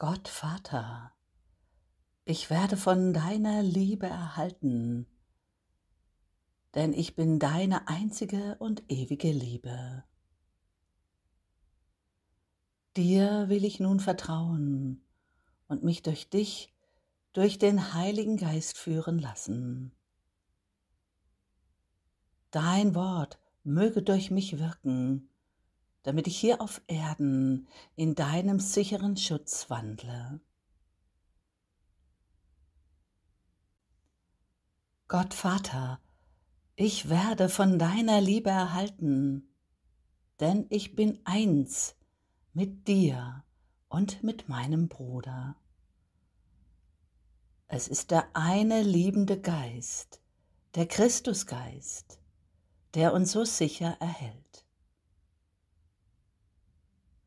Gott Vater, ich werde von deiner Liebe erhalten, denn ich bin deine einzige und ewige Liebe. Dir will ich nun vertrauen und mich durch dich, durch den Heiligen Geist führen lassen. Dein Wort möge durch mich wirken, damit ich hier auf Erden in deinem sicheren Schutz wandle. Gott Vater, ich werde von deiner Liebe erhalten, denn ich bin eins mit dir und mit meinem Bruder. Es ist der eine liebende Geist, der Christusgeist, der uns so sicher erhält.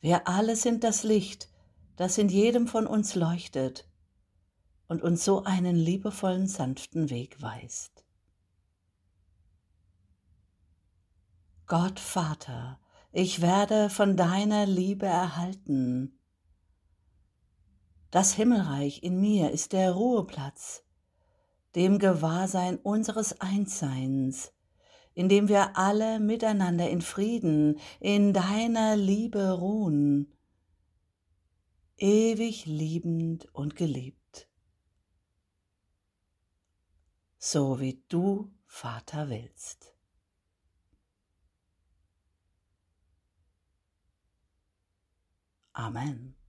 Wir alle sind das Licht, das in jedem von uns leuchtet und uns so einen liebevollen, sanften Weg weist. Gott Vater, ich werde von deiner Liebe erhalten. Das Himmelreich in mir ist der Ruheplatz, dem Gewahrsein unseres Einsseins, in dem wir alle miteinander in Frieden, in deiner Liebe ruhen, ewig liebend und geliebt, so wie du, Vater, willst. Amen.